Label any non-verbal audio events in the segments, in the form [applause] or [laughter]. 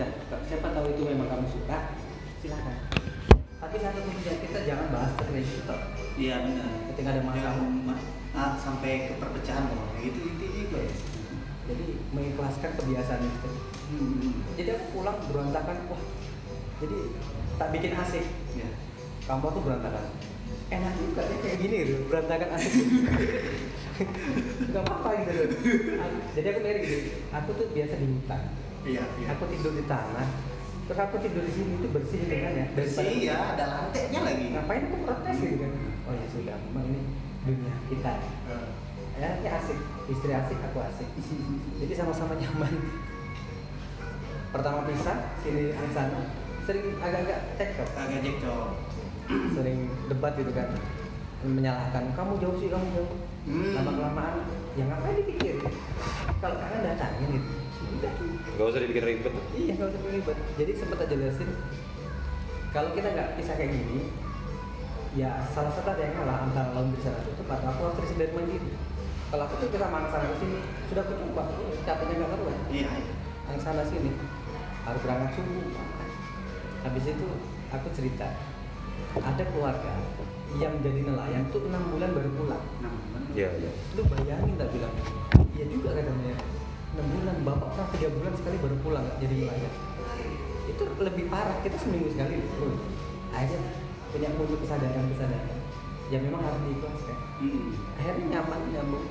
udah siapa tahu itu memang kamu suka. Silakan. Tapi satu kemudian kita jangan bahas terkait itu iya benar. Ketika ada masalah. Jangan ma- ah, sampai ke perpecahan loh gitu itu juga ya. Jadi mengikhlaskan kebiasaan itu. Hmm. jadi aku pulang berantakan wah. Jadi tak bikin asik ya kamu tuh berantakan. Enak juga ya kayak gini gitu. Berantakan asik [laughs] nggak apa-apa gitu. Loh jadi aku mikir gini aku tuh biasa di hutan iya iya. Aku tidur di tanah. Terus aku tidur di sini itu bersih dengan ya? Bersih ya ada lantainya lagi. Ngapain aku protes gitu kan? Oh ya sudah memang ini dunia kita. Eh, ya ini asik. Istri asik aku asik. Jadi sama-sama nyaman. Pertama pisah sini yang sana. Sering agak-agak cekcok agak cekcok sering debat gitu kan. Menyalahkan kamu jauh sih kamu jauh. Hmm. lama kelamaan ya ngapain dipikir kalau kangen datangin gitu. Udah Gak usah dibikin ribet. iya nggak usah ribet jadi sempat aja jelasin kalau kita nggak bisa kayak gini ya salah satu ada yang ngalah antara lawan sana itu tepat aku harus terisi dari mandiri kalau aku tuh kita mana sana ke sini sudah aku coba capeknya nggak keluar iya iya. yang sana sini harus berangkat subuh habis itu aku cerita ada keluarga yang jadi nelayan tuh enam bulan baru pulang Nah, benar. Iya, iya. lu bayangin tak bilang iya juga katanya enam bulan bapak pernah tiga bulan sekali baru pulang jadi nelayan itu lebih parah kita seminggu sekali loh akhirnya punya muncul kesadaran kesadaran ya memang harus diikhlaskan. Hmm. akhirnya nyaman nyambung.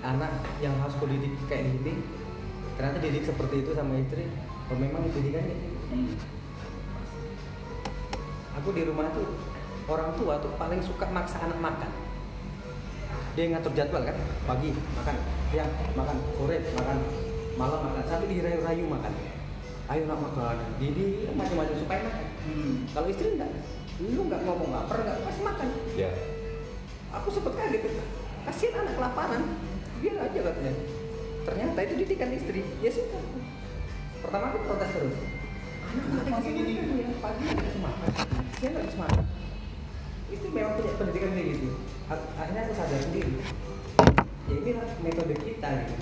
Anak yang harus aku didik kayak gini ternyata didik seperti itu sama istri oh memang didikannya Hmm. aku di rumah tuh orang tua tuh paling suka maksa anak makan dia ngatur jadwal kan? Pagi makan. Siang makan. Sore makan. Malam makan. Sampai dirayu-rayu makan. Ayo nak makan. Jadi macam-macam supaya makan. Hmm. kalau istri enggak lu nggak ngomong lapar nggak pasti makan. Ya. aku sempet kaget kasihan anak kelaparan. Biar aja katanya. Ternyata itu didikan istri. Ya sudah. Pertama aku protes terus. Anak makan ya pagi nggak dikasih makan nggak dikasih makan. Itu memang punya pendidikan kayak gitu akhirnya aku sadar sendiri. Ya inilah metode kita gitu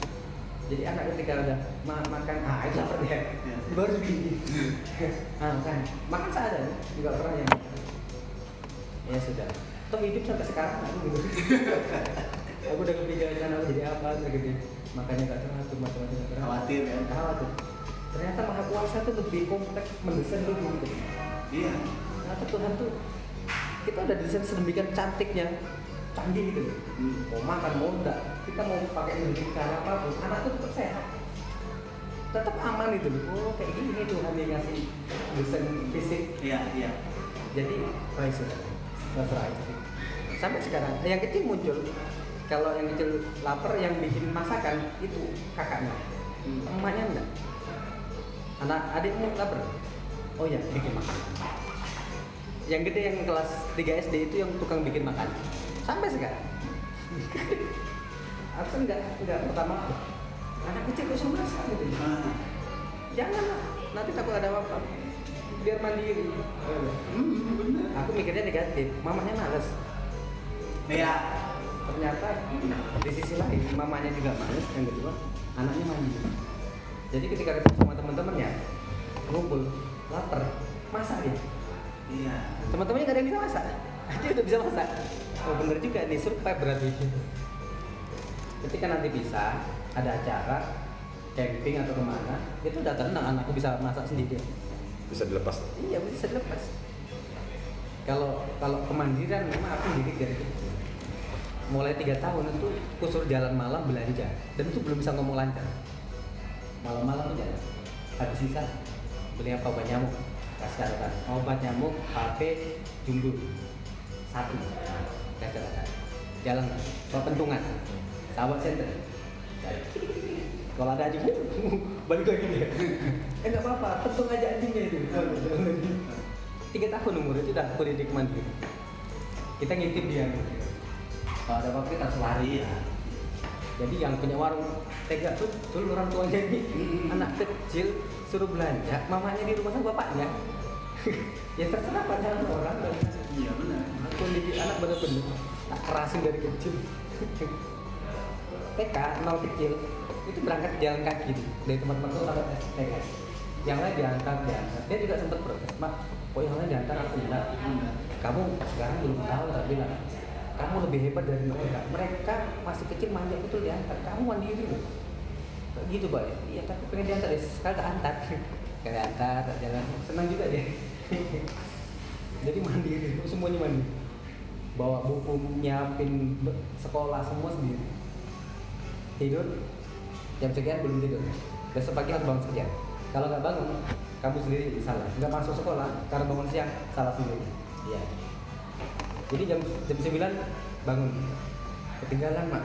jadi anak ketika udah ma- makan ah itu lapar dia. Ya. baru begini ah kan makan sadar juga pernah yang ya sudah. Toh hidup sampai sekarang aku gitu [laughs] aku udah kepikiran aku jadi apa gitu makanya gak teratur macam-macam gak teratur Khawatir ya? khawatir. Ternyata maha kuasa tuh lebih kompleks mendesain hidup gitu Iya. ternyata Tuhan tuh kita udah desain sedemikian cantiknya canggih gitu loh. Hmm. mau makan mau enggak. Kita mau pakai mendidik cara apa pun anak tuh tetap sehat. Tetap aman itu loh. Oh kayak gini Tuhan yang ngasih desain fisik. Iya, iya. jadi ya sudah terserah sampai sekarang yang kecil muncul. Kalau yang kecil lapar yang bikin masakan itu kakaknya. Hmm. emaknya enggak. Anak adiknya lapar? Oh ya bikin makan. Yang gede yang kelas 3 SD itu yang tukang bikin makan sampai sekarang. [laughs] Aku kan enggak enggak pertama anak kecil kok masak gitu. Ah. jangan nanti takut ada apa biar mandiri. Hmm, benar. aku mikirnya negatif. Mamanya males. Iya. ternyata di sisi lain mamanya juga males. Yang kedua anaknya mandi jadi ketika ketemu sama teman-temannya ngumpul lapar. Masak dia. Iya. teman-temannya gak ada yang bisa masak. Dia udah bisa masak oh bener juga nih survive berarti ketika nanti bisa ada acara camping atau ke mana itu udah tenang anakku bisa masak sendiri Bisa dilepas. Iya, bisa dilepas. Kalau kalau kemandirian memang aku didik dari kecil. Mulai tiga tahun itu kusur jalan malam belanja dan itu belum bisa ngomong lancar. Malam-malam tuh jalan. Habis sisa beli apa obat nyamuk. Kasih. Obat nyamuk, HP, jumbo. Satu. Catatan. Jalan ke pentungan. Sahabat center. Kalau ada anjing, [laughs] balik lagi dia. eh nggak apa-apa, pentung aja anjingnya itu. Tiga tahun umur itu udah aku didik mandiri. Kita ngintip dia. Kalau ada apa-apa kita harus lari. Iya. Jadi yang punya warung tega tuh dulu orang tuanya ini Hmm. anak kecil suruh belanja, mamanya di rumah sama bapaknya. [laughs] ya terserah pandangan orang. Iya benar. Aku didik anak bener-bener tak kerasin dari kecil. TK nol kecil itu berangkat jalan kaki tuh, dari tempat-tempat tuh sampai TK yang lain diantar diantar. Dia juga sempat protes mak kok yang lain diantar? Aku enggak Enggak. kamu sekarang belum tahu tak bilang. Kamu lebih hebat dari mereka. Mereka masih kecil manja betul diantar. Kamu mandiri loh. Gitu pak. Iya tapi pengen diantar ya. Sekali tak antar. [laughs] Kayak antar tak jalan. Senang juga dia [laughs] jadi mandiri semuanya mandiri. Bawa buku nyiapin sekolah semua sendiri. Tidur jam sekian belum tidur. Besok pagi harus bangun sekian kalau nggak bangun kamu sendiri salah. Nggak masuk sekolah karena bangun siang salah sendiri. Iya. Jadi jam jam 9 bangun. Ketinggalan mak.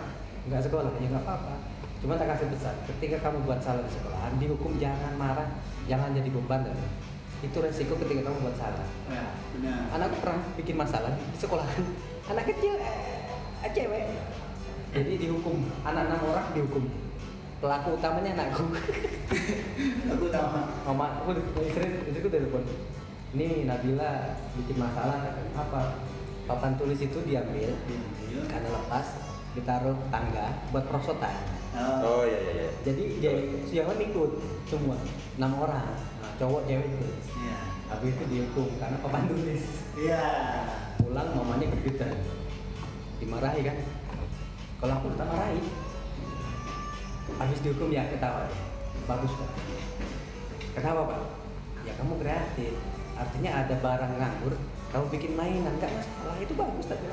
Nggak sekolah. Ya nggak apa-apa. Cuma tak kasih pesan ketika kamu buat salah di sekolahan dihukum jangan marah. Jangan jadi beban. dan itu resiko ketika kamu buat salah. Ya, benar. anakku pernah bikin masalah di sekolahan. Anak kecil eh, cewek. Jadi dihukum. Anak enam orang dihukum. Pelaku utamanya anakku. Aku tahu. mama aku istri istriku telepon. Ini Nabila bikin masalah apa? Papan tulis itu diambil. Diambil. karena lepas ditaruh tangga buat perosotan. Oh. Iya iya iya. jadi dia yang lain ikut semua enam orang cowok cewek ikut Iya. habis itu dihukum karena papan tulis Iya. pulang mamanya kepitan dimarahi kan? Kalau aku tak marahi habis dihukum ya ketawa. Bagus pak. Kenapa pak. Ya kamu kreatif. Artinya ada barang nganggur kamu bikin mainan. Nggak masalah. Itu bagus tapi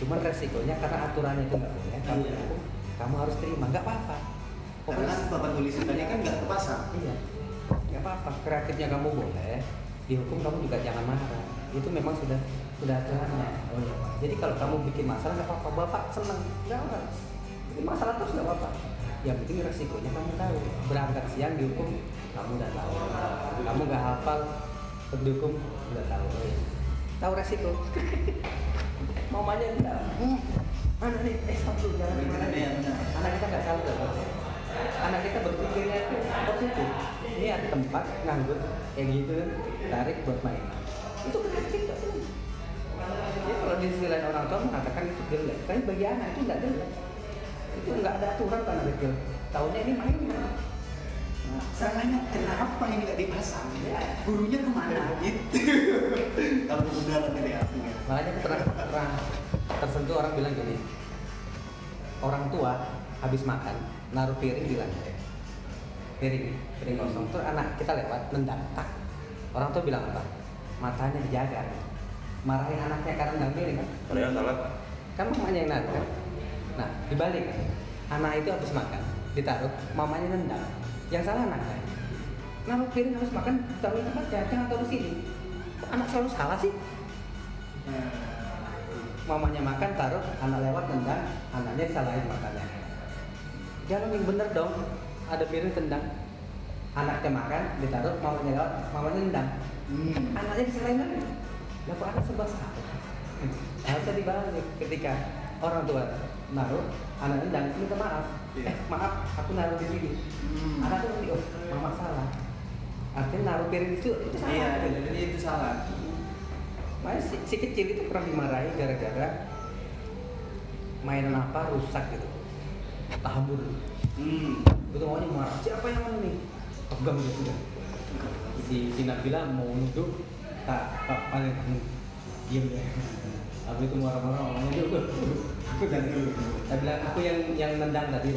cuman resikonya karena aturannya itu nggak boleh kamu Iya. kamu harus terima. Nggak apa-apa. Karena papan tulis tadi kan nggak kepasang. Iya. Apa-apa. Kreatifnya kamu boleh. Dihukum kamu juga jangan marah. Itu memang sudah sudah aturannya. Oh iya. Pak. Jadi kalau kamu bikin masalah nggak apa-apa. Bapak senang. Nggak apa. Bikin masalah terus nggak apa-apa. Yang penting resikonya kamu tahu. Berangkat siang dihukum kamu udah tahu. Kamu nggak hafal dihukum udah tahu. Oh, iya. Tahu resiko. [laughs] Mamanya enggak. Hmm. Mana nih? Eh, dulu, jangan. Anak kita nggak salah. Anak kita berpikirnya itu positif. Ini ada tempat nganggur kayak gitu tarik buat main. Itu kreatif Pak. Jadi kalau di sisi lain orang tua mengatakan itu jelek, tapi bagi anak itu nggak jelek. Itu nggak ada aturan kan anak kecil. Tahunya ini main kan. Nah, salahnya kenapa ini nggak dipasang? Ya. Gurunya ke mana? Gitu. [laughs] Kalau kebenaran dari aku ya. Makanya pernah, pernah tersentuh orang bilang gini, orang tua habis makan naruh piring di lantai, piring piring kosong, terus anak kita lewat nendang, tak. Orang tua bilang apa? Matanya dijaga, marahin anaknya karena nendang piring kan? Padahal salah. Kan mamanya yang naruh kan? Nah dibalik kan, anak itu habis makan ditaruh, mamanya nendang, yang salah anaknya. Naruh piring habis makan taruh di tempatnya, jangan taruh sini. Kok anak selalu salah sih? mamanya makan taruh anak lewat tendang anaknya disalahin makannya jalan yang bener dong ada piring tendang anaknya makan ditaruh mamanya lewat mamanya tendang Hmm. anaknya disalahin lagi lah kok anak serba salah harusnya dibalik ketika orang tua naruh anak tendang minta maaf Iya. eh maaf aku naruh di sini Hmm. anak tuh oh mama salah artinya naruh piring itu itu salah Iya, jadi itu salah. Makanya si, si kecil itu pernah dimarahi gara-gara mainan apa rusak gitu. Tahambur. Hmm. Itu maunya marah. Siapa yang mana nih? Pegang gitu kan. Si, si Nabila mau nuduh tak tak paling diam ya. Habis itu marah-marah orangnya juga. Aku jangan dulu. Saya bilang aku yang yang nendang tadi.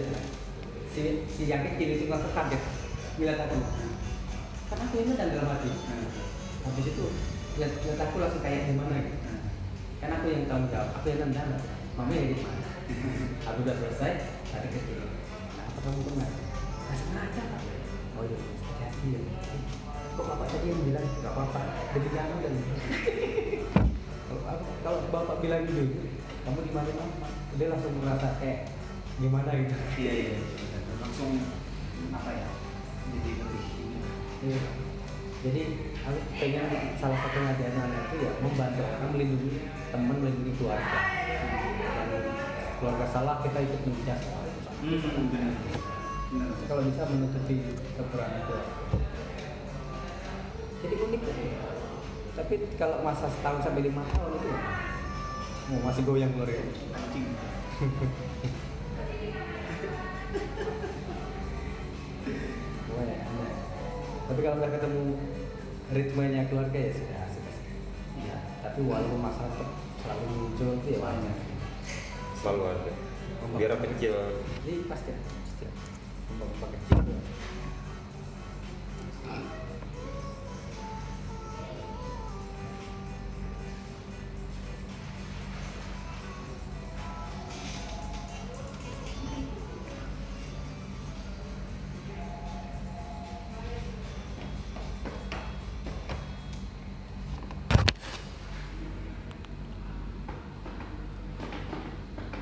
Si si yang kecil itu langsung kaget. Bilang aku. Kan aku yang nendang dalam hati. Habis itu lihat, lihat aku langsung kayak gimana gitu kan aku yang tanggung jawab aku yang nendang mama yang di mana aku udah selesai tadi ke sini nah apa kamu pernah nggak sengaja pak oh iya hati-hati ya kok bapak tadi yang bilang nggak apa-apa demi kamu dan kalau bapak bilang gitu kamu di mana dia langsung merasa kayak gimana gitu Iya, iya. Langsung apa ya? Jadi lebih ini. Jadi aku pengen salah satu ngajarin anak itu ya membantu orang melindungi teman melindungi keluarga. Dan keluarga salah kita ikut menjak. Hmm, benar. Benar. Kalau bisa menutupi kekurangan itu. Jadi unik kan? Tapi kalau masa setahun sampai lima tahun itu mau masih goyang. [laughs] Wah, ya, tapi kalau udah ketemu ritmenya keluarga ya sudah asik asik Iya. tapi walaupun masalah selalu muncul itu ya wajar Selalu ada. Biar kecil. ini pasti pasti ombak-ombak kecil